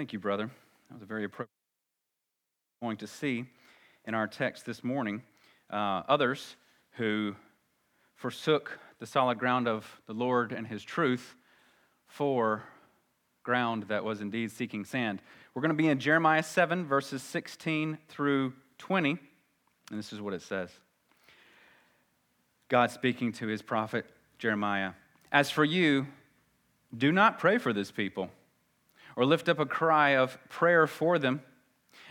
Thank you, brother. That was a very appropriate going to see in our text this morning. Uh, others who forsook the solid ground of the Lord and his truth for ground that was indeed seeking sand. We're going to be in Jeremiah 7, verses 16 through 20, and this is what it says God speaking to his prophet Jeremiah As for you, do not pray for this people or lift up a cry of prayer for them,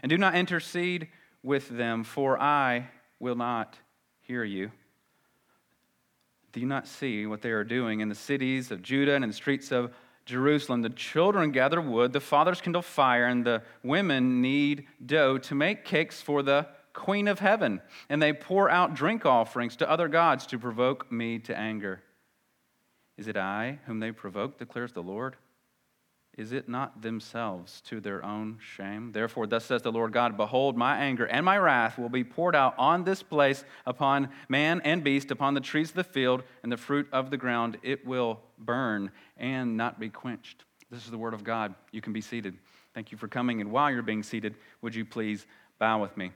and do not intercede with them, for I will not hear you. Do you not see what they are doing in the cities of Judah and in the streets of Jerusalem? The children gather wood, the fathers kindle fire, and the women knead dough to make cakes for the queen of heaven. And they pour out drink offerings to other gods to provoke me to anger. Is it I whom they provoke, declares the Lord? Is it not themselves to their own shame? Therefore, thus says the Lord God Behold, my anger and my wrath will be poured out on this place, upon man and beast, upon the trees of the field and the fruit of the ground. It will burn and not be quenched. This is the word of God. You can be seated. Thank you for coming. And while you're being seated, would you please bow with me?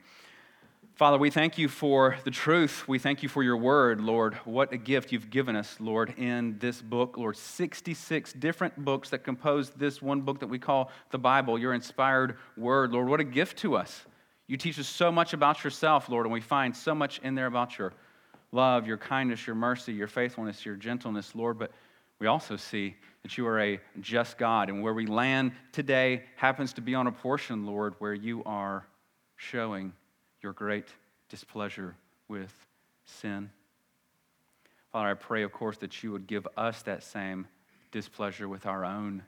Father, we thank you for the truth. We thank you for your word, Lord. What a gift you've given us, Lord, in this book, Lord. 66 different books that compose this one book that we call the Bible, your inspired word, Lord. What a gift to us. You teach us so much about yourself, Lord, and we find so much in there about your love, your kindness, your mercy, your faithfulness, your gentleness, Lord. But we also see that you are a just God, and where we land today happens to be on a portion, Lord, where you are showing your great displeasure with sin. Father, I pray, of course, that you would give us that same displeasure with our own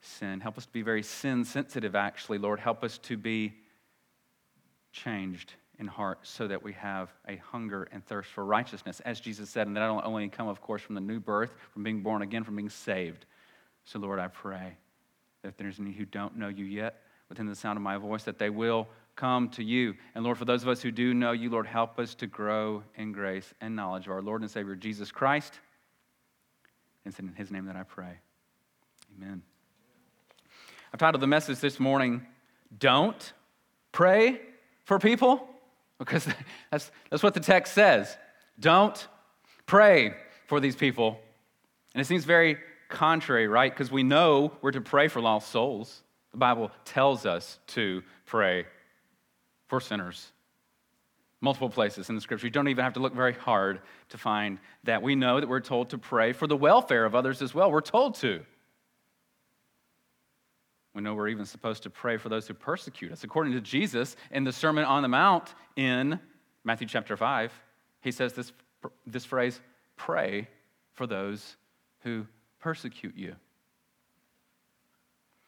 sin. Help us to be very sin sensitive, actually, Lord. Help us to be changed in heart so that we have a hunger and thirst for righteousness, as Jesus said, and that only come, of course, from the new birth, from being born again, from being saved. So, Lord, I pray that if there's any who don't know you yet, within the sound of my voice, that they will come to you. And Lord, for those of us who do know you, Lord, help us to grow in grace and knowledge of our Lord and Savior Jesus Christ. And it's in his name that I pray. Amen. I've titled the message this morning, Don't Pray for People, because that's, that's what the text says. Don't pray for these people. And it seems very contrary, right? Because we know we're to pray for lost souls. The Bible tells us to pray for sinners. Multiple places in the scripture. You don't even have to look very hard to find that. We know that we're told to pray for the welfare of others as well. We're told to. We know we're even supposed to pray for those who persecute us. According to Jesus in the Sermon on the Mount in Matthew chapter 5, he says this, this phrase pray for those who persecute you.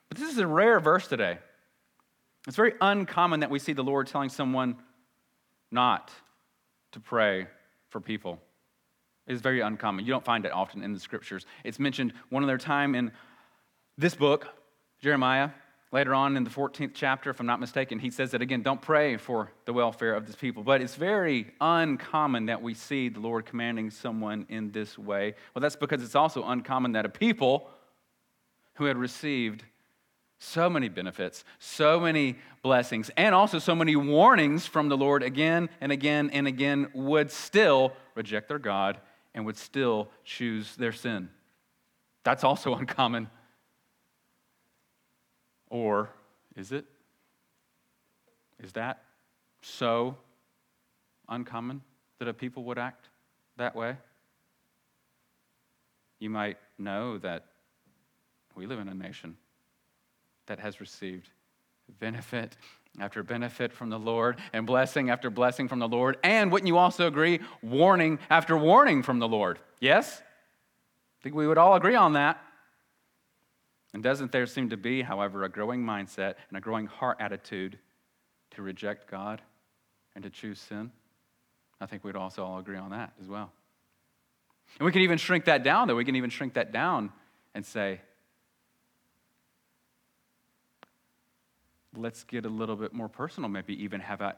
But this is a rare verse today. It's very uncommon that we see the Lord telling someone not to pray for people. It is very uncommon. You don't find it often in the scriptures. It's mentioned one other time in this book, Jeremiah. Later on in the 14th chapter, if I'm not mistaken, he says that again, don't pray for the welfare of this people. But it's very uncommon that we see the Lord commanding someone in this way. Well, that's because it's also uncommon that a people who had received so many benefits, so many blessings, and also so many warnings from the Lord again and again and again would still reject their God and would still choose their sin. That's also uncommon. Or is it? Is that so uncommon that a people would act that way? You might know that we live in a nation that has received benefit after benefit from the Lord and blessing after blessing from the Lord. And wouldn't you also agree, warning after warning from the Lord? Yes? I think we would all agree on that. And doesn't there seem to be, however, a growing mindset and a growing heart attitude to reject God and to choose sin? I think we'd also all agree on that as well. And we can even shrink that down, though. We can even shrink that down and say, let's get a little bit more personal, maybe even have a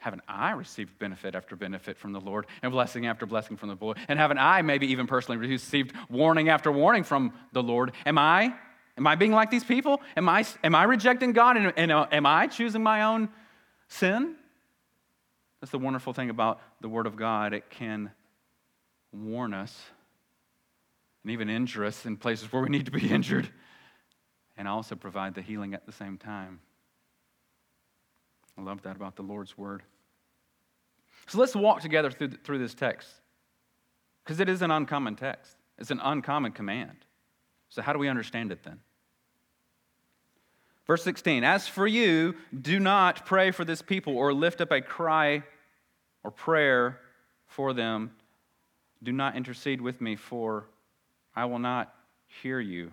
haven't I received benefit after benefit from the Lord and blessing after blessing from the Lord? And haven't I maybe even personally received warning after warning from the Lord? Am I Am I being like these people? Am I, am I rejecting God and, and uh, am I choosing my own sin? That's the wonderful thing about the Word of God. It can warn us and even injure us in places where we need to be injured and also provide the healing at the same time. I love that about the Lord's Word. So let's walk together through, through this text because it is an uncommon text, it's an uncommon command. So, how do we understand it then? Verse 16 As for you, do not pray for this people or lift up a cry or prayer for them. Do not intercede with me, for I will not hear you.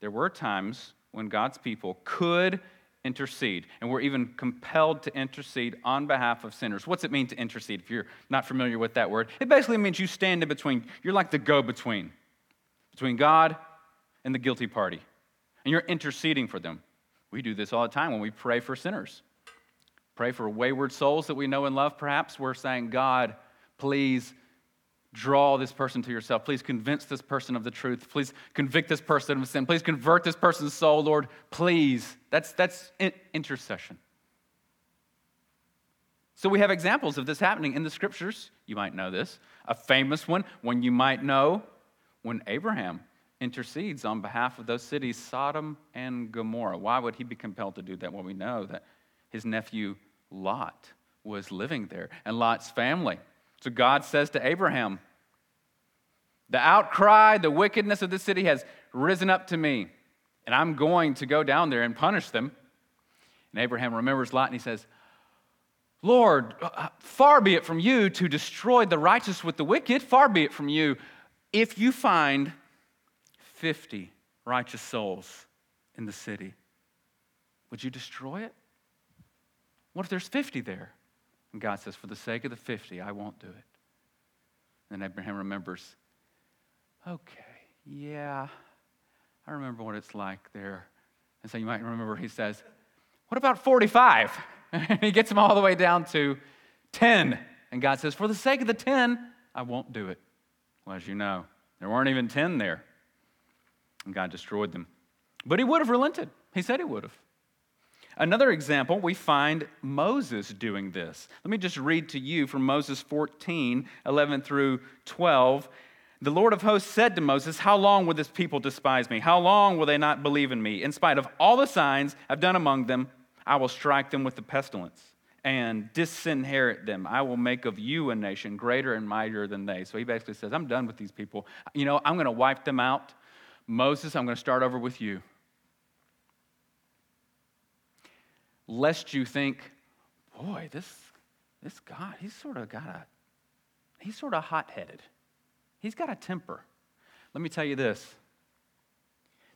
There were times when God's people could intercede, and we're even compelled to intercede on behalf of sinners. What's it mean to intercede if you're not familiar with that word? It basically means you stand in between, you're like the go between, between God and the guilty party and you're interceding for them. We do this all the time when we pray for sinners. Pray for wayward souls that we know and love, perhaps. We're saying, God, please draw this person to yourself. Please convince this person of the truth. Please convict this person of sin. Please convert this person's soul, Lord. Please. That's, that's intercession. So we have examples of this happening in the scriptures. You might know this. A famous one, one you might know, when Abraham intercedes on behalf of those cities, Sodom and Gomorrah. Why would he be compelled to do that? Well, we know that his nephew Lot was living there and Lot's family. So God says to Abraham, The outcry, the wickedness of this city has risen up to me, and I'm going to go down there and punish them. And Abraham remembers Lot and he says, Lord, uh, far be it from you to destroy the righteous with the wicked, far be it from you. If you find 50 righteous souls in the city, would you destroy it? What if there's 50 there? And God says, For the sake of the 50, I won't do it. And Abraham remembers, okay, yeah, I remember what it's like there. And so you might remember he says, What about 45? And he gets them all the way down to 10. And God says, For the sake of the 10, I won't do it. Well, as you know, there weren't even 10 there and God destroyed them. But he would have relented. He said he would have. Another example, we find Moses doing this. Let me just read to you from Moses 14, 11 through 12. The Lord of hosts said to Moses, How long will this people despise me? How long will they not believe in me? In spite of all the signs I've done among them, I will strike them with the pestilence and disinherit them. I will make of you a nation greater and mightier than they. So he basically says, I'm done with these people. You know, I'm going to wipe them out. Moses, I'm going to start over with you. Lest you think, boy, this, this God, he's sort of got a, he's sort of hot headed. He's got a temper. Let me tell you this.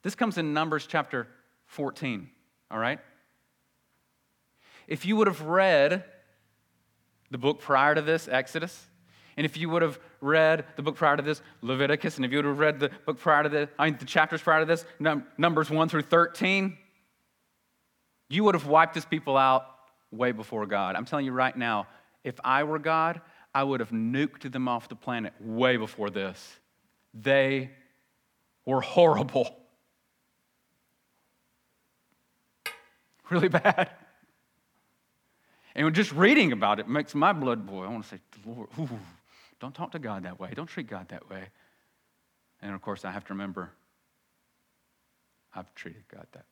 This comes in Numbers chapter 14, all right? If you would have read the book prior to this, Exodus, and if you would have read the book prior to this, Leviticus, and if you would have read the book prior to this, I mean, the chapters prior to this, Numbers 1 through 13, you would have wiped this people out way before God. I'm telling you right now, if I were God, I would have nuked them off the planet way before this. They were horrible. Really bad. And just reading about it makes my blood boil. I want to say, Lord, ooh, don't talk to God that way. Don't treat God that way. And of course, I have to remember I've treated God that way.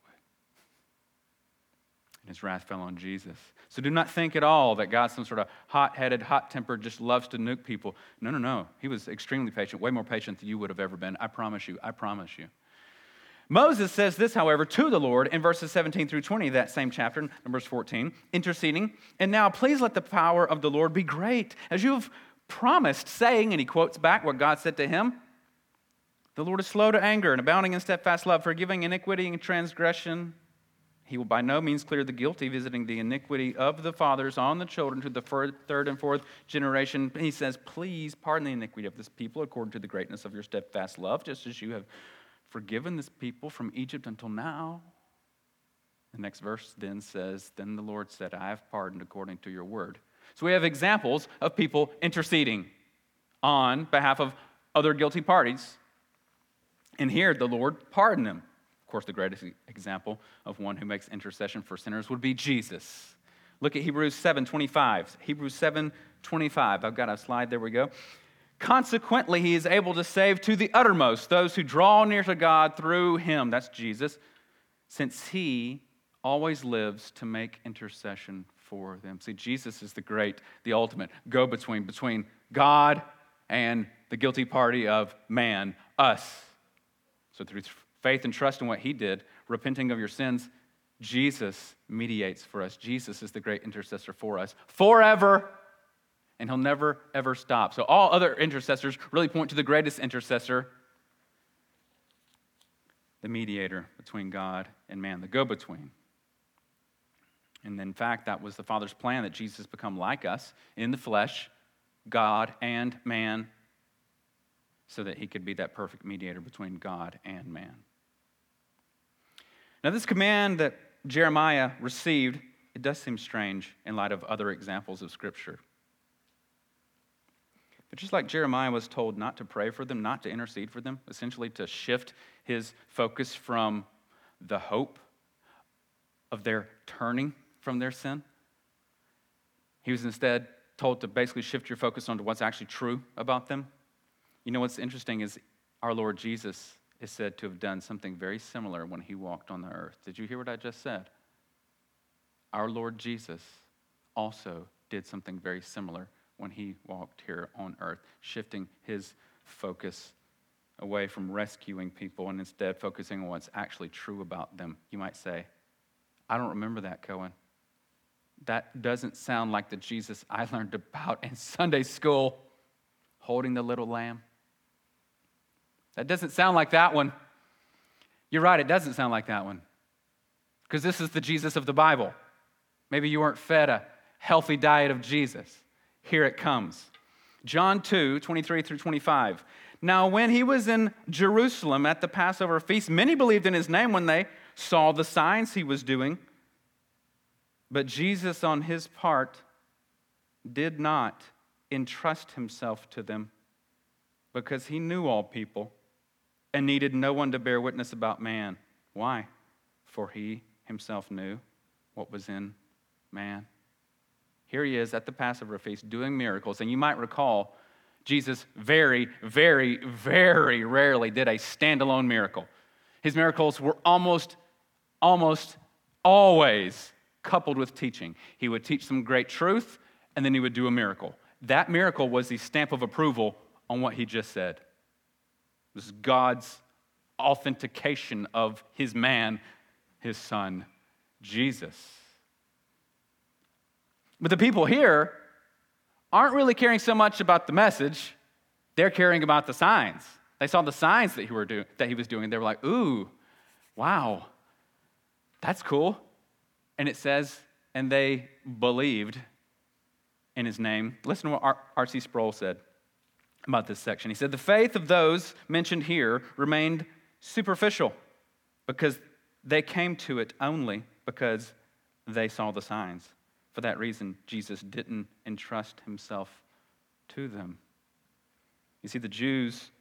And his wrath fell on Jesus. So do not think at all that God's some sort of hot headed, hot tempered, just loves to nuke people. No, no, no. He was extremely patient, way more patient than you would have ever been. I promise you. I promise you. Moses says this, however, to the Lord in verses 17 through 20, that same chapter, Numbers 14, interceding. And now please let the power of the Lord be great, as you have promised, saying, and he quotes back what God said to him The Lord is slow to anger and abounding in steadfast love, forgiving iniquity and transgression. He will by no means clear the guilty, visiting the iniquity of the fathers on the children to the third and fourth generation. He says, Please pardon the iniquity of this people according to the greatness of your steadfast love, just as you have forgiven this people from Egypt until now. The next verse then says, Then the Lord said, I have pardoned according to your word. So we have examples of people interceding on behalf of other guilty parties. And here the Lord pardoned them. Course, the greatest example of one who makes intercession for sinners would be Jesus. Look at Hebrews 7 25. Hebrews 7 25. I've got a slide. There we go. Consequently, he is able to save to the uttermost those who draw near to God through him. That's Jesus, since he always lives to make intercession for them. See, Jesus is the great, the ultimate go between between God and the guilty party of man, us. So, through faith and trust in what he did, repenting of your sins, Jesus mediates for us. Jesus is the great intercessor for us forever and he'll never, ever stop. So, all other intercessors really point to the greatest intercessor, the mediator between God and man, the go between. And in fact, that was the Father's plan that Jesus become like us in the flesh, God and man, so that he could be that perfect mediator between God and man. Now, this command that Jeremiah received, it does seem strange in light of other examples of Scripture. But just like Jeremiah was told not to pray for them, not to intercede for them, essentially to shift his focus from the hope of their turning from their sin, he was instead told to basically shift your focus onto what's actually true about them. You know what's interesting is our Lord Jesus is said to have done something very similar when he walked on the earth. Did you hear what I just said? Our Lord Jesus also did something very similar when he walked here on earth, shifting his focus away from rescuing people and instead focusing on what's actually true about them. You might say, I don't remember that, Cohen. That doesn't sound like the Jesus I learned about in Sunday school, holding the little lamb. That doesn't sound like that one. You're right, it doesn't sound like that one. Because this is the Jesus of the Bible. Maybe you weren't fed a healthy diet of Jesus. Here it comes. John 2, 23 through 25. Now, when he was in Jerusalem at the Passover feast, many believed in his name when they saw the signs he was doing. But Jesus, on his part, did not entrust himself to them because he knew all people and needed no one to bear witness about man. Why? For he himself knew what was in man. Here he is at the Passover feast doing miracles. And you might recall, Jesus very, very, very rarely did a standalone miracle. His miracles were almost, almost always coupled with teaching. He would teach some great truth, and then he would do a miracle. That miracle was the stamp of approval on what he just said. It was God's authentication of his man, his son, Jesus. But the people here aren't really caring so much about the message, they're caring about the signs. They saw the signs that he, were do, that he was doing. and They were like, ooh, wow, that's cool. And it says, and they believed in his name. Listen to what R.C. Sproul said about this section. He said, The faith of those mentioned here remained superficial because they came to it only because they saw the signs. For that reason, Jesus didn't entrust himself to them. You see, the Jews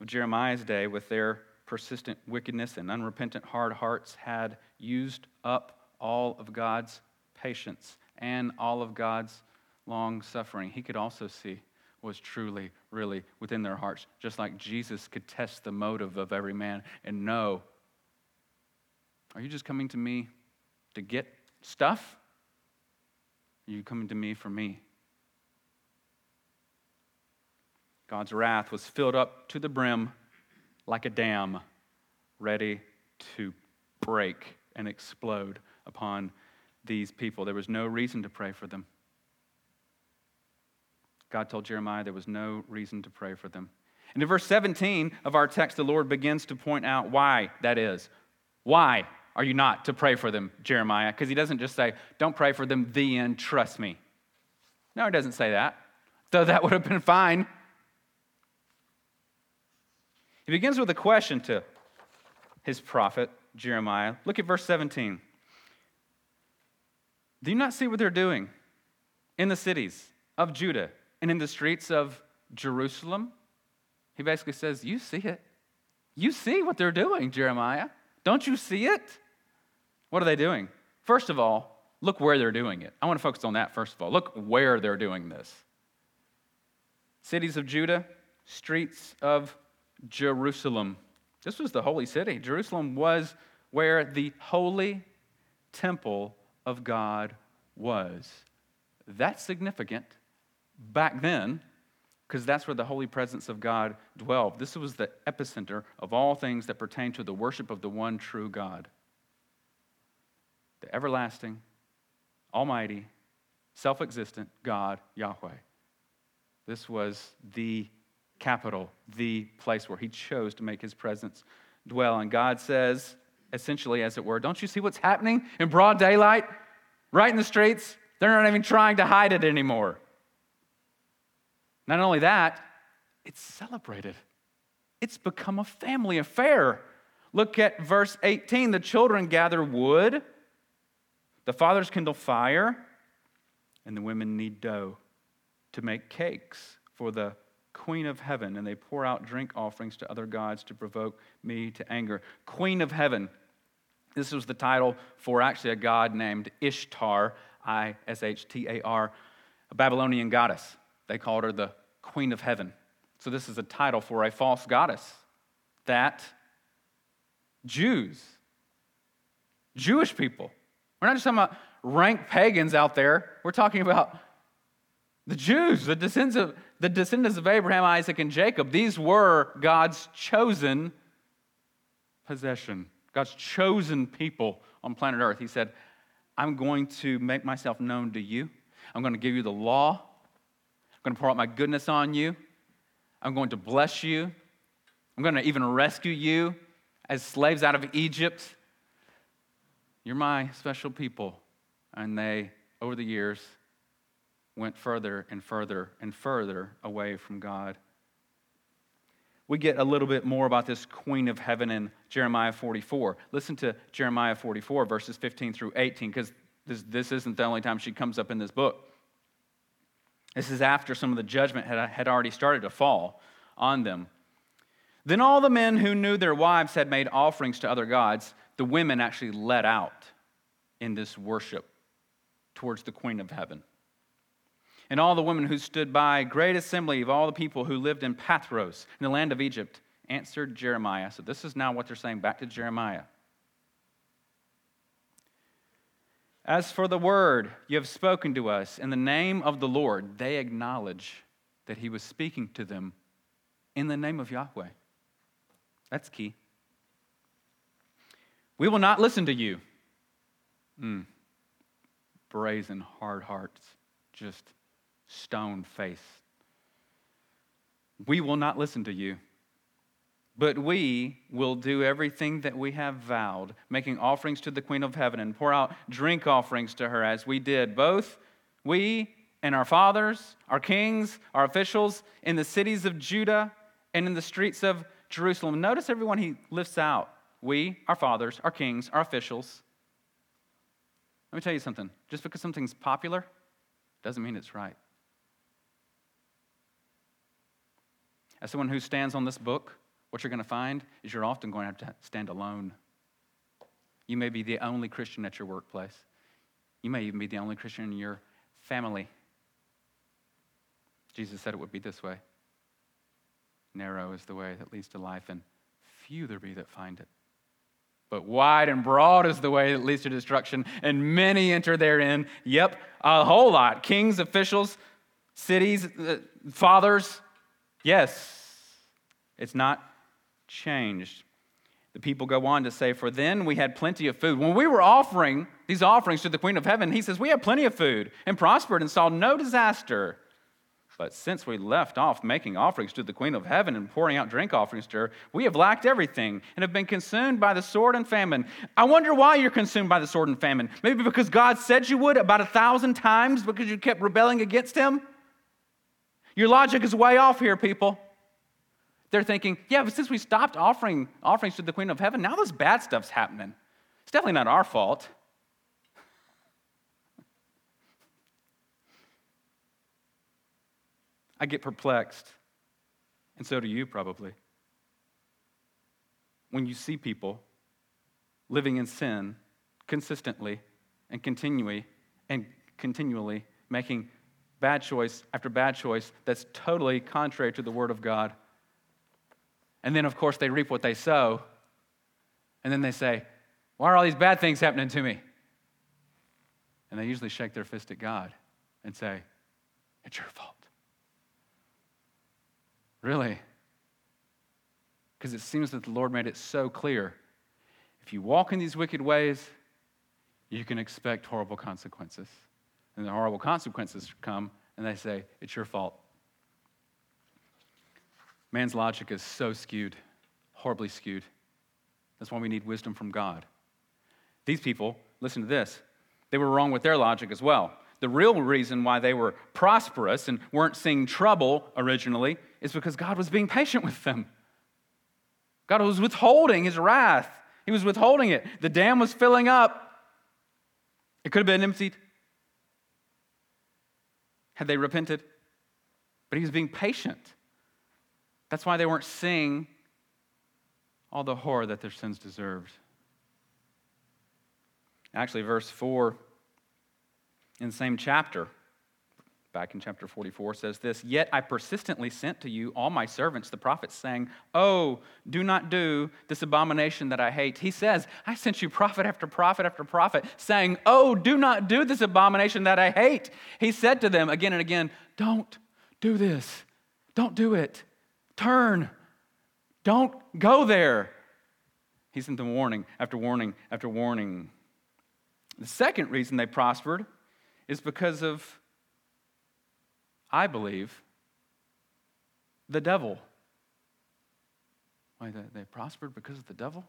of Jeremiah's day, with their persistent wickedness and unrepentant hard hearts, had used up all of God's patience and all of God's long suffering. He could also see was truly, really within their hearts, just like Jesus could test the motive of every man and know are you just coming to me to get stuff? Are you coming to me for me? God's wrath was filled up to the brim like a dam ready to break and explode upon these people. There was no reason to pray for them. God told Jeremiah there was no reason to pray for them. And in verse 17 of our text, the Lord begins to point out why that is. Why? are you not to pray for them, Jeremiah? Because he doesn't just say, don't pray for them, the end, trust me. No, he doesn't say that, though that would have been fine. He begins with a question to his prophet, Jeremiah. Look at verse 17. Do you not see what they're doing in the cities of Judah and in the streets of Jerusalem? He basically says, You see it. You see what they're doing, Jeremiah. Don't you see it? What are they doing? First of all, look where they're doing it. I want to focus on that first of all. Look where they're doing this. Cities of Judah, streets of Jerusalem. This was the holy city. Jerusalem was where the holy temple of God was. That's significant back then because that's where the holy presence of God dwelled. This was the epicenter of all things that pertain to the worship of the one true God, the everlasting, almighty, self existent God, Yahweh. This was the capital, the place where he chose to make his presence dwell. And God says, essentially, as it were, don't you see what's happening in broad daylight, right in the streets? They're not even trying to hide it anymore. Not only that, it's celebrated. It's become a family affair. Look at verse 18. The children gather wood, the fathers kindle fire, and the women knead dough to make cakes for the Queen of Heaven, and they pour out drink offerings to other gods to provoke me to anger. Queen of Heaven. This was the title for actually a god named Ishtar, I S H T A R, a Babylonian goddess. They called her the Queen of Heaven. So, this is a title for a false goddess that Jews, Jewish people, we're not just talking about rank pagans out there, we're talking about the Jews, the descendants of, the descendants of Abraham, Isaac, and Jacob. These were God's chosen possession, God's chosen people on planet Earth. He said, I'm going to make myself known to you. I'm going to give you the law. Going to pour out my goodness on you. I'm going to bless you. I'm going to even rescue you as slaves out of Egypt. You're my special people. And they, over the years, went further and further and further away from God. We get a little bit more about this Queen of Heaven in Jeremiah 44. Listen to Jeremiah 44, verses 15 through 18, because this, this isn't the only time she comes up in this book. This is after some of the judgment had, had already started to fall on them. Then all the men who knew their wives had made offerings to other gods, the women actually let out in this worship towards the Queen of Heaven. And all the women who stood by, great assembly of all the people who lived in Pathros, in the land of Egypt, answered Jeremiah. So this is now what they're saying back to Jeremiah. As for the word you have spoken to us in the name of the Lord, they acknowledge that he was speaking to them in the name of Yahweh. That's key. We will not listen to you. Mm. Brazen, hard hearts, just stone face. We will not listen to you. But we will do everything that we have vowed, making offerings to the Queen of Heaven and pour out drink offerings to her as we did, both we and our fathers, our kings, our officials in the cities of Judah and in the streets of Jerusalem. Notice everyone he lifts out we, our fathers, our kings, our officials. Let me tell you something. Just because something's popular doesn't mean it's right. As someone who stands on this book, what you're going to find is you're often going to have to stand alone. You may be the only Christian at your workplace. You may even be the only Christian in your family. Jesus said it would be this way Narrow is the way that leads to life, and few there be that find it. But wide and broad is the way that leads to destruction, and many enter therein. Yep, a whole lot. Kings, officials, cities, uh, fathers. Yes, it's not changed. The people go on to say, For then we had plenty of food. When we were offering these offerings to the Queen of Heaven, he says, We had plenty of food and prospered and saw no disaster. But since we left off making offerings to the Queen of Heaven and pouring out drink offerings to her, we have lacked everything and have been consumed by the sword and famine. I wonder why you're consumed by the sword and famine. Maybe because God said you would about a thousand times because you kept rebelling against Him? Your logic is way off here, people. They're thinking, yeah, but since we stopped offering offerings to the Queen of Heaven, now this bad stuff's happening. It's definitely not our fault. I get perplexed, and so do you probably. When you see people living in sin consistently and continually and continually making bad choice after bad choice that's totally contrary to the word of God. And then of course they reap what they sow. And then they say, "Why are all these bad things happening to me?" And they usually shake their fist at God and say, "It's your fault." Really? Because it seems that the Lord made it so clear. If you walk in these wicked ways, you can expect horrible consequences. And the horrible consequences come, and they say, It's your fault. Man's logic is so skewed, horribly skewed. That's why we need wisdom from God. These people, listen to this, they were wrong with their logic as well. The real reason why they were prosperous and weren't seeing trouble originally is because God was being patient with them. God was withholding his wrath. He was withholding it. The dam was filling up. It could have been emptied had they repented, but he was being patient. That's why they weren't seeing all the horror that their sins deserved. Actually, verse 4 in the same chapter back in chapter 44 says this Yet I persistently sent to you all my servants, the prophets, saying, Oh, do not do this abomination that I hate. He says, I sent you prophet after prophet after prophet, saying, Oh, do not do this abomination that I hate. He said to them again and again, Don't do this. Don't do it. Turn. Don't go there. He sent them warning after warning after warning. The second reason they prospered is because of I believe, the devil. Why, they prospered because of the devil?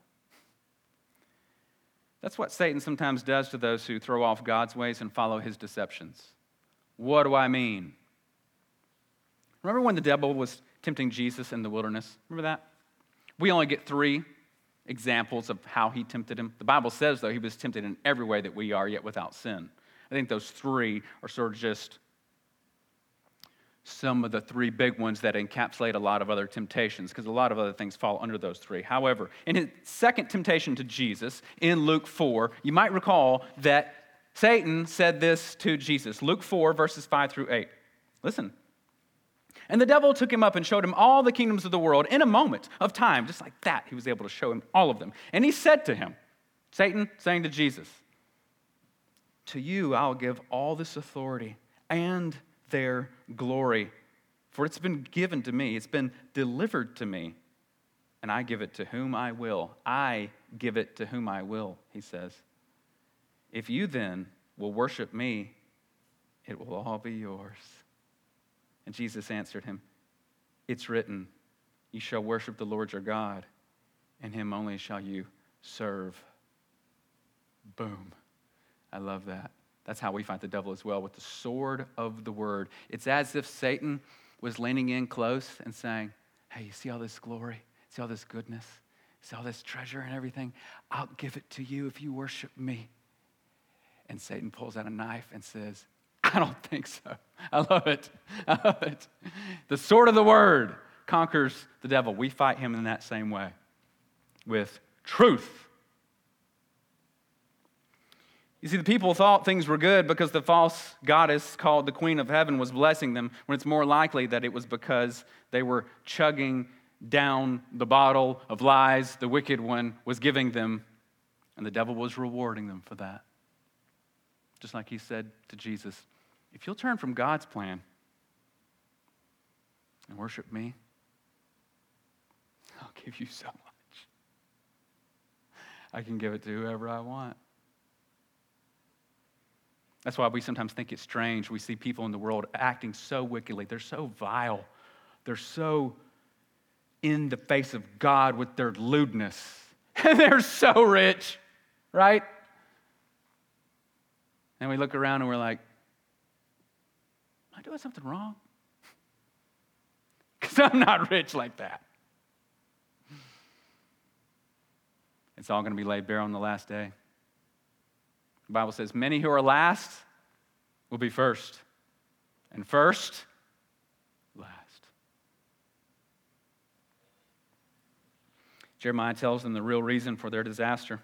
That's what Satan sometimes does to those who throw off God's ways and follow his deceptions. What do I mean? Remember when the devil was tempting Jesus in the wilderness? Remember that? We only get three examples of how he tempted him. The Bible says, though, he was tempted in every way that we are, yet without sin. I think those three are sort of just some of the three big ones that encapsulate a lot of other temptations, because a lot of other things fall under those three. However, in his second temptation to Jesus in Luke 4, you might recall that Satan said this to Jesus. Luke 4, verses 5 through 8. Listen. And the devil took him up and showed him all the kingdoms of the world in a moment of time, just like that. He was able to show him all of them. And he said to him, Satan saying to Jesus, To you I'll give all this authority and their glory. For it's been given to me, it's been delivered to me, and I give it to whom I will. I give it to whom I will, he says. If you then will worship me, it will all be yours. And Jesus answered him, It's written, You shall worship the Lord your God, and him only shall you serve. Boom. I love that. That's how we fight the devil as well, with the sword of the word. It's as if Satan was leaning in close and saying, Hey, you see all this glory? See all this goodness? See all this treasure and everything? I'll give it to you if you worship me. And Satan pulls out a knife and says, I don't think so. I love it. I love it. The sword of the word conquers the devil. We fight him in that same way with truth you see, the people thought things were good because the false goddess called the Queen of Heaven was blessing them, when it's more likely that it was because they were chugging down the bottle of lies the wicked one was giving them, and the devil was rewarding them for that. Just like he said to Jesus, If you'll turn from God's plan and worship me, I'll give you so much. I can give it to whoever I want. That's why we sometimes think it's strange. We see people in the world acting so wickedly. They're so vile. They're so in the face of God with their lewdness. And they're so rich, right? And we look around and we're like, I doing something wrong? Because I'm not rich like that. It's all going to be laid bare on the last day. The Bible says, Many who are last will be first, and first, last. Jeremiah tells them the real reason for their disaster.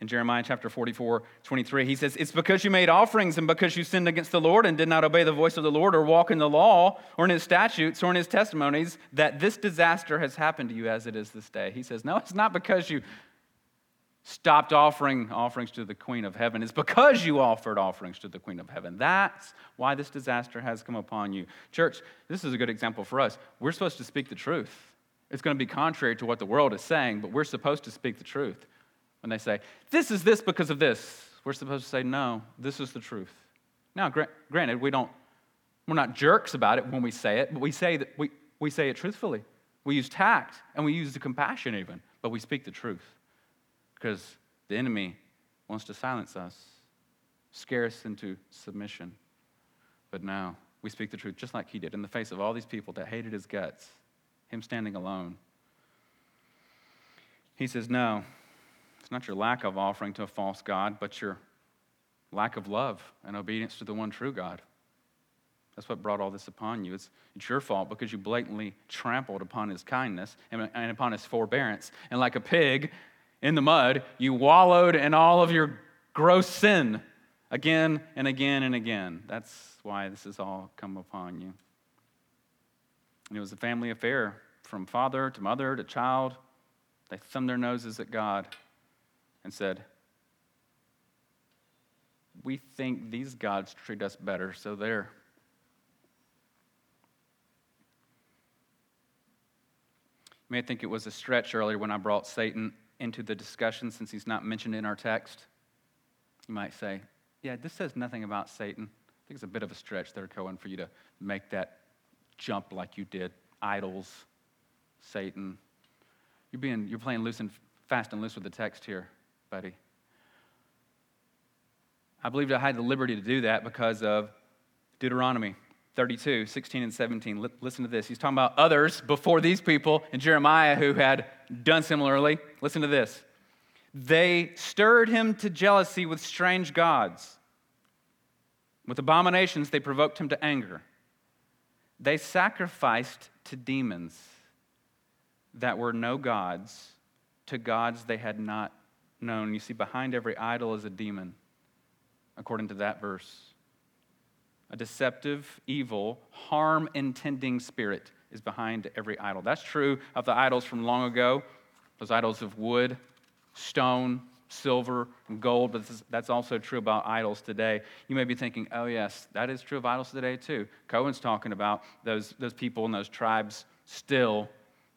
In Jeremiah chapter 44, 23. He says, It's because you made offerings and because you sinned against the Lord and did not obey the voice of the Lord or walk in the law or in his statutes or in his testimonies that this disaster has happened to you as it is this day. He says, No, it's not because you stopped offering offerings to the Queen of Heaven. It's because you offered offerings to the Queen of Heaven. That's why this disaster has come upon you. Church, this is a good example for us. We're supposed to speak the truth. It's going to be contrary to what the world is saying, but we're supposed to speak the truth. When they say, this is this because of this, we're supposed to say, no, this is the truth. Now, granted, we don't, we're not jerks about it when we say it, but we say, that we, we say it truthfully. We use tact and we use the compassion even, but we speak the truth because the enemy wants to silence us, scare us into submission. But now we speak the truth just like he did in the face of all these people that hated his guts, him standing alone. He says, No, it's not your lack of offering to a false God, but your lack of love and obedience to the one true God. That's what brought all this upon you. It's, it's your fault because you blatantly trampled upon his kindness and, and upon his forbearance. And like a pig in the mud, you wallowed in all of your gross sin again and again and again. That's why this has all come upon you. And it was a family affair from father to mother to child. They thumbed their noses at God and said, We think these gods treat us better, so there. You may think it was a stretch earlier when I brought Satan into the discussion since he's not mentioned in our text. You might say, Yeah, this says nothing about Satan. I think it's a bit of a stretch there, Cohen, for you to make that jump like you did. Idols, Satan. You're, being, you're playing loose and fast and loose with the text here buddy. I believed I had the liberty to do that because of Deuteronomy 32, 16 and 17. listen to this. He's talking about others before these people and Jeremiah who had done similarly. Listen to this. They stirred him to jealousy with strange gods. With abominations, they provoked him to anger. They sacrificed to demons that were no gods, to gods they had not known. You see, behind every idol is a demon, according to that verse. A deceptive, evil, harm intending spirit is behind every idol. That's true of the idols from long ago, those idols of wood, stone, silver, and gold, but that's also true about idols today. You may be thinking, oh, yes, that is true of idols today, too. Cohen's talking about those, those people and those tribes still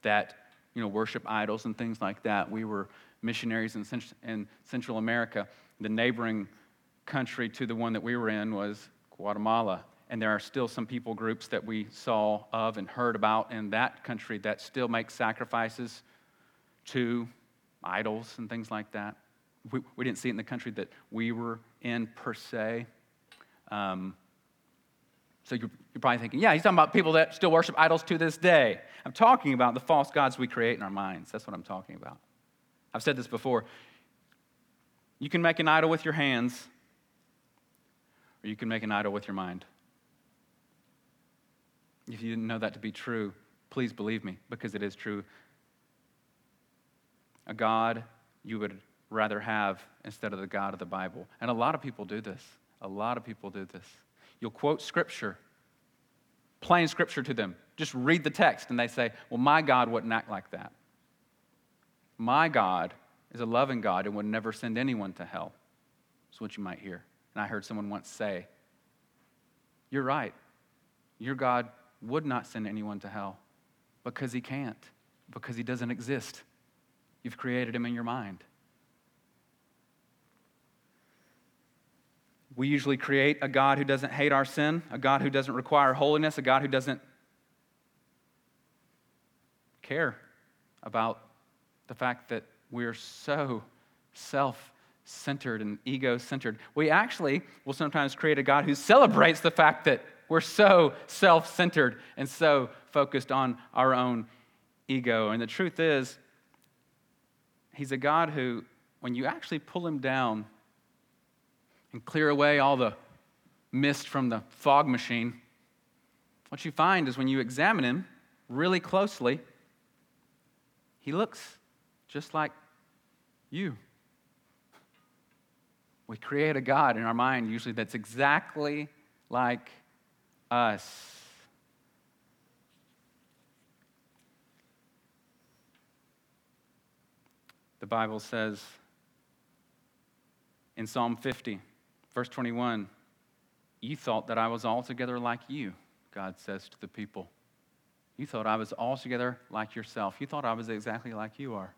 that you know, worship idols and things like that. We were missionaries in, in Central America. The neighboring country to the one that we were in was Guatemala. And there are still some people groups that we saw of and heard about in that country that still make sacrifices to idols and things like that. We, we didn't see it in the country that we were in per se. Um, so you're, you're, probably thinking, yeah, he's talking about people that still worship idols to this day. I'm talking about the false gods we create in our minds. That's what I'm talking about. I've said this before. You can make an idol with your hands, or you can make an idol with your mind. If you didn't know that to be true, please believe me, because it is true. A God you would rather have instead of the God of the Bible. And a lot of people do this. A lot of people do this. You'll quote scripture, plain scripture to them. Just read the text, and they say, Well, my God wouldn't act like that. My God is a loving God and would never send anyone to hell. That's what you might hear. And I heard someone once say, You're right. Your God would not send anyone to hell because he can't, because he doesn't exist. You've created him in your mind. We usually create a God who doesn't hate our sin, a God who doesn't require holiness, a God who doesn't care about the fact that we're so self centered and ego centered. We actually will sometimes create a God who celebrates the fact that we're so self centered and so focused on our own ego. And the truth is, He's a God who, when you actually pull Him down and clear away all the mist from the fog machine, what you find is when you examine Him really closely, He looks just like you. We create a God in our mind, usually, that's exactly like us. The Bible says in Psalm 50, verse 21, You thought that I was altogether like you, God says to the people. You thought I was altogether like yourself. You thought I was exactly like you are,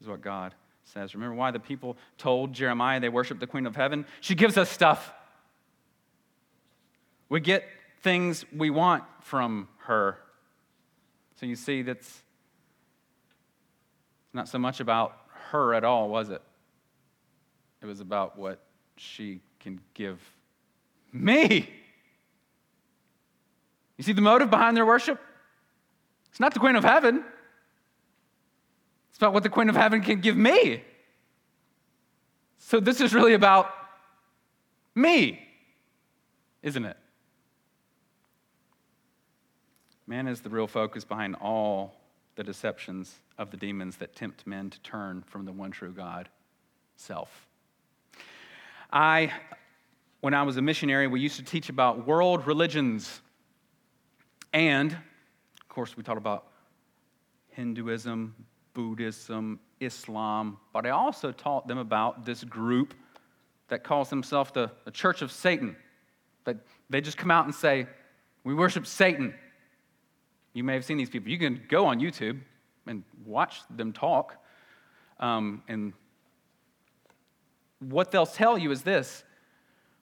is what God says. Remember why the people told Jeremiah they worship the Queen of Heaven? She gives us stuff. We get things we want from her. So you see, that's not so much about her at all, was it? It was about what she can give me. You see the motive behind their worship? It's not the Queen of Heaven. It's about what the Queen of Heaven can give me. So this is really about me, isn't it? Man is the real focus behind all the deceptions of the demons that tempt men to turn from the one true God, self. I, when I was a missionary, we used to teach about world religions. And, of course, we talked about Hinduism, Buddhism, Islam, but I also taught them about this group that calls themselves the, the Church of Satan. That they just come out and say, We worship Satan. You may have seen these people. You can go on YouTube and watch them talk. Um, and what they'll tell you is this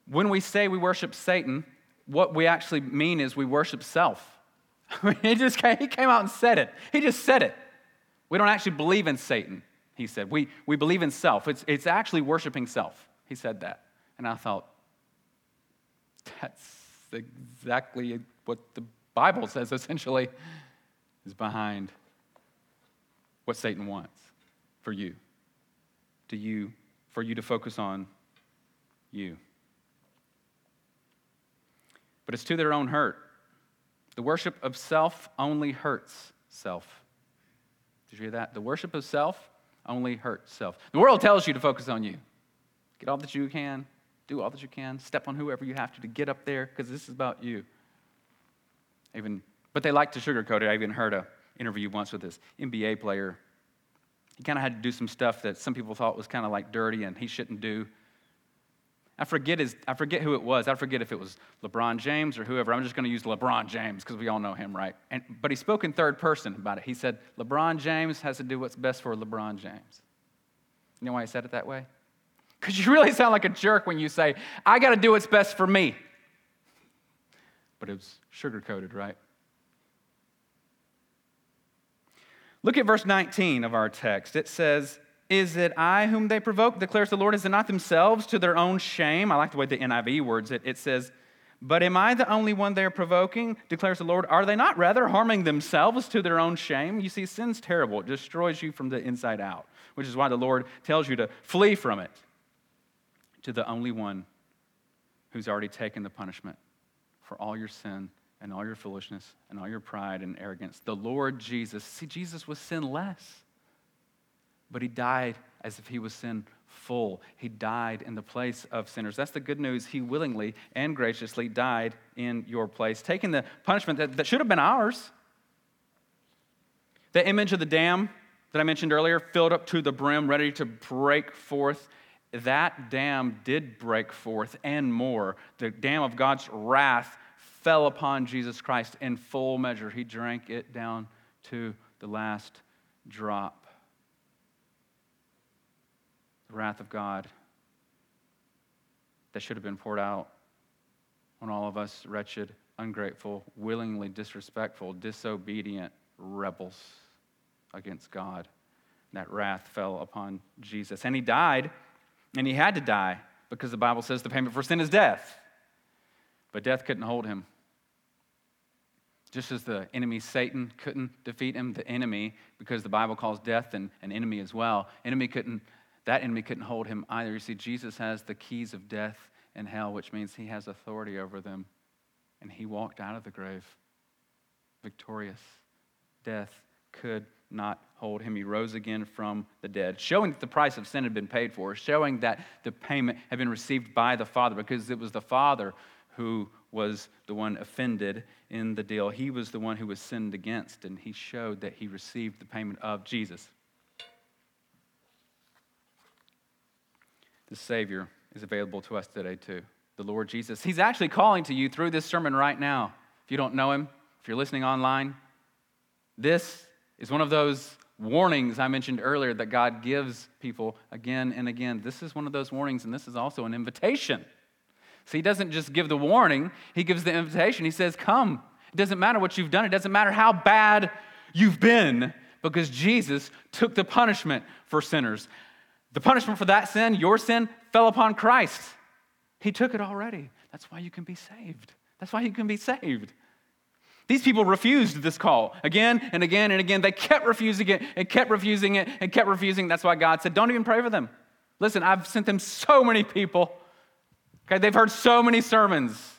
when we say we worship Satan, what we actually mean is we worship self. he just came, he came out and said it. He just said it. We don't actually believe in Satan, he said. We, we believe in self. It's, it's actually worshiping self. He said that. And I thought, that's exactly what the Bible says essentially is behind what Satan wants for you. To you, for you to focus on you. But it's to their own hurt. The worship of self only hurts self. Did you hear that? The worship of self only hurts self. The world tells you to focus on you. Get all that you can, do all that you can, step on whoever you have to to get up there, because this is about you. Even, but they like to sugarcoat it. I even heard an interview once with this NBA player. He kind of had to do some stuff that some people thought was kind of like dirty and he shouldn't do. I forget, his, I forget who it was. I forget if it was LeBron James or whoever. I'm just going to use LeBron James because we all know him, right? And, but he spoke in third person about it. He said, LeBron James has to do what's best for LeBron James. You know why he said it that way? Because you really sound like a jerk when you say, I got to do what's best for me but it was sugar coated, right? Look at verse 19 of our text. It says, Is it I whom they provoke, declares the Lord? Is it not themselves to their own shame? I like the way the NIV words it. It says, But am I the only one they are provoking, declares the Lord? Are they not rather harming themselves to their own shame? You see, sin's terrible. It destroys you from the inside out, which is why the Lord tells you to flee from it to the only one who's already taken the punishment for all your sin and all your foolishness and all your pride and arrogance. The Lord Jesus. See, Jesus was sinless, but he died as if he was sin full. He died in the place of sinners. That's the good news. He willingly and graciously died in your place, taking the punishment that, that should have been ours. The image of the dam that I mentioned earlier, filled up to the brim, ready to break forth that dam did break forth and more. The dam of God's wrath fell upon Jesus Christ in full measure. He drank it down to the last drop. The wrath of God that should have been poured out on all of us wretched, ungrateful, willingly disrespectful, disobedient rebels against God. That wrath fell upon Jesus. And he died and he had to die because the Bible says the payment for sin is death. But death couldn't hold him. Just as the enemy Satan couldn't defeat him, the enemy, because the Bible calls death an, an enemy as well, enemy couldn't, that enemy couldn't hold him either. You see, Jesus has the keys of death and hell, which means he has authority over them. And he walked out of the grave victorious. Death could not hold him. He rose again from the dead, showing that the price of sin had been paid for, showing that the payment had been received by the Father, because it was the Father who was the one offended in the deal. He was the one who was sinned against, and he showed that he received the payment of Jesus. The Savior is available to us today, too. The Lord Jesus. He's actually calling to you through this sermon right now. If you don't know him, if you're listening online, this is one of those warnings I mentioned earlier that God gives people again and again. This is one of those warnings, and this is also an invitation. So he doesn't just give the warning, he gives the invitation. He says, Come. It doesn't matter what you've done, it doesn't matter how bad you've been, because Jesus took the punishment for sinners. The punishment for that sin, your sin, fell upon Christ. He took it already. That's why you can be saved. That's why you can be saved. These people refused this call again and again and again. They kept refusing it and kept refusing it and kept refusing. That's why God said, Don't even pray for them. Listen, I've sent them so many people. Okay, they've heard so many sermons.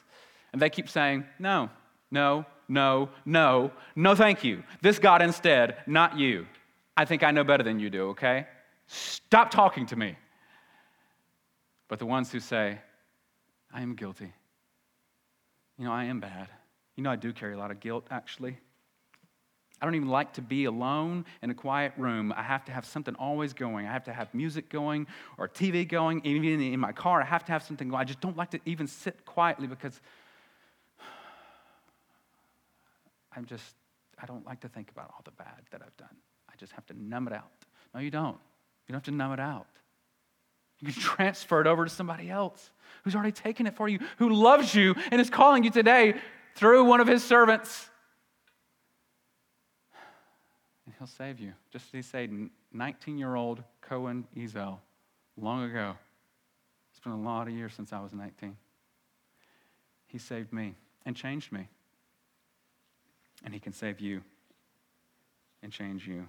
And they keep saying, No, no, no, no, no, thank you. This God instead, not you. I think I know better than you do, okay? Stop talking to me. But the ones who say, I am guilty. You know, I am bad. You know, I do carry a lot of guilt, actually. I don't even like to be alone in a quiet room. I have to have something always going. I have to have music going or TV going. Even in my car, I have to have something going. I just don't like to even sit quietly because I'm just, I don't like to think about all the bad that I've done. I just have to numb it out. No, you don't. You don't have to numb it out. You can transfer it over to somebody else who's already taken it for you, who loves you and is calling you today through one of his servants. And he'll save you. Just as he said, 19 year old Cohen Ezel, long ago. It's been a lot of years since I was 19. He saved me and changed me. And he can save you and change you.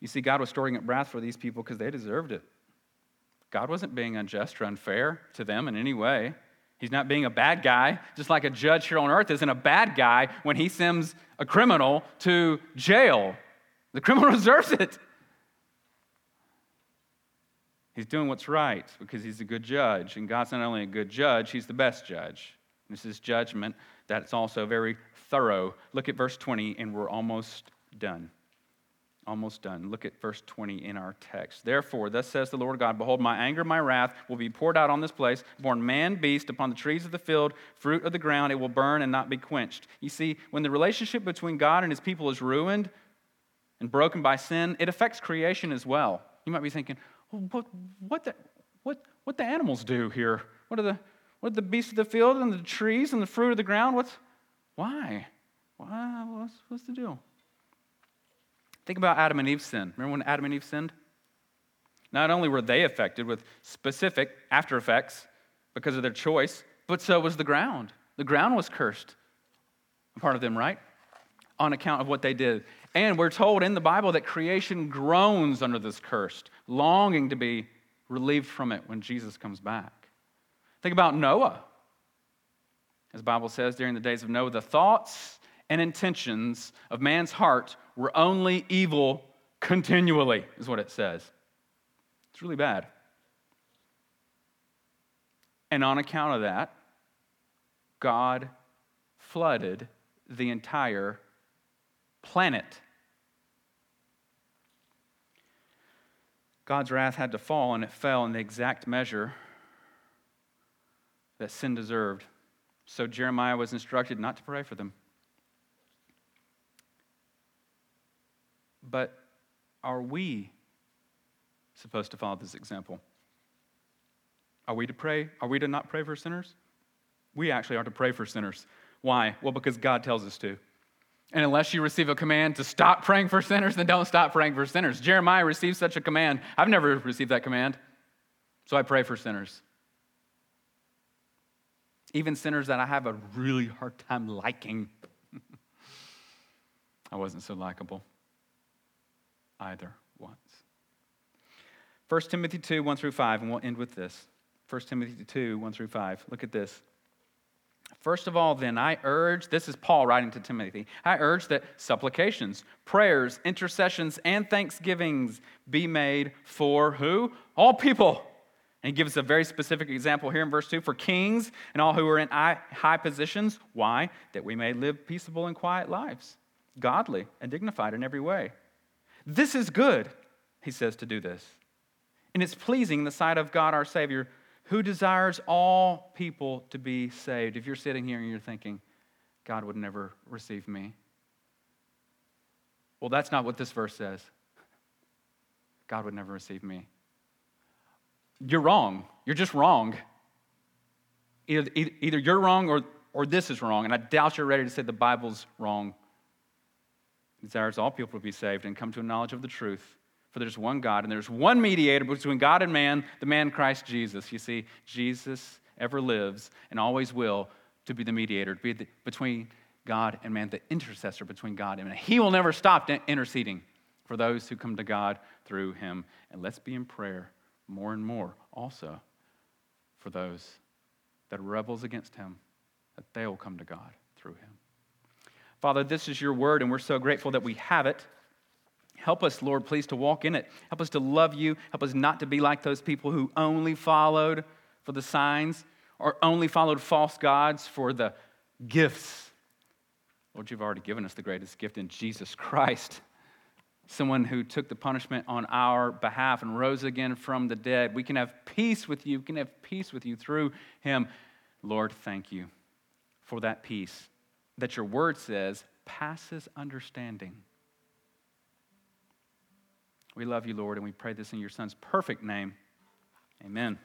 You see, God was storing up wrath for these people because they deserved it. God wasn't being unjust or unfair to them in any way. He's not being a bad guy, just like a judge here on earth isn't a bad guy when he sends a criminal to jail. The criminal deserves it. He's doing what's right because he's a good judge. And God's not only a good judge, he's the best judge. This is judgment that's also very thorough. Look at verse 20, and we're almost done almost done. Look at verse 20 in our text. Therefore, thus says the Lord God Behold, my anger, my wrath will be poured out on this place, born man, beast, upon the trees of the field, fruit of the ground. It will burn and not be quenched. You see, when the relationship between God and his people is ruined and broken by sin, it affects creation as well. You might be thinking, well, what, what, the, what, what the animals do here? What are the, what are the beasts of the field and the trees and the fruit of the ground? What's, why? Why? What's, what's the deal? Think about Adam and Eve's sin. Remember when Adam and Eve sinned? Not only were they affected with specific after effects because of their choice, but so was the ground. The ground was cursed. A part of them, right? On account of what they did. And we're told in the Bible that creation groans under this curse, longing to be relieved from it when Jesus comes back. Think about Noah. As the Bible says, during the days of Noah, the thoughts and intentions of man's heart were only evil continually, is what it says. It's really bad. And on account of that, God flooded the entire planet. God's wrath had to fall, and it fell in the exact measure that sin deserved. So Jeremiah was instructed not to pray for them. But are we supposed to follow this example? Are we to pray? Are we to not pray for sinners? We actually are to pray for sinners. Why? Well, because God tells us to. And unless you receive a command to stop praying for sinners, then don't stop praying for sinners. Jeremiah received such a command. I've never received that command, so I pray for sinners. Even sinners that I have a really hard time liking. I wasn't so likable either once. 1 Timothy 2, 1 through 5, and we'll end with this. 1 Timothy 2, 1 through 5. Look at this. First of all, then, I urge, this is Paul writing to Timothy, I urge that supplications, prayers, intercessions, and thanksgivings be made for who? All people. And he gives a very specific example here in verse 2 for kings and all who are in high positions. Why? That we may live peaceable and quiet lives, godly and dignified in every way. This is good, he says, to do this. And it's pleasing in the sight of God our Savior who desires all people to be saved. If you're sitting here and you're thinking, God would never receive me. Well, that's not what this verse says. God would never receive me. You're wrong. You're just wrong. Either, either you're wrong or, or this is wrong. And I doubt you're ready to say the Bible's wrong. Desires all people to be saved and come to a knowledge of the truth. For there's one God, and there's one mediator between God and man, the man Christ Jesus. You see, Jesus ever lives and always will to be the mediator, to be the, between God and man, the intercessor between God and man. He will never stop interceding for those who come to God through him. And let's be in prayer more and more also for those that rebels against him, that they will come to God through him. Father, this is your word, and we're so grateful that we have it. Help us, Lord, please, to walk in it. Help us to love you. Help us not to be like those people who only followed for the signs or only followed false gods for the gifts. Lord, you've already given us the greatest gift in Jesus Christ. Someone who took the punishment on our behalf and rose again from the dead. We can have peace with you. We can have peace with you through him. Lord, thank you for that peace that your word says passes understanding. We love you, Lord, and we pray this in your Son's perfect name. Amen.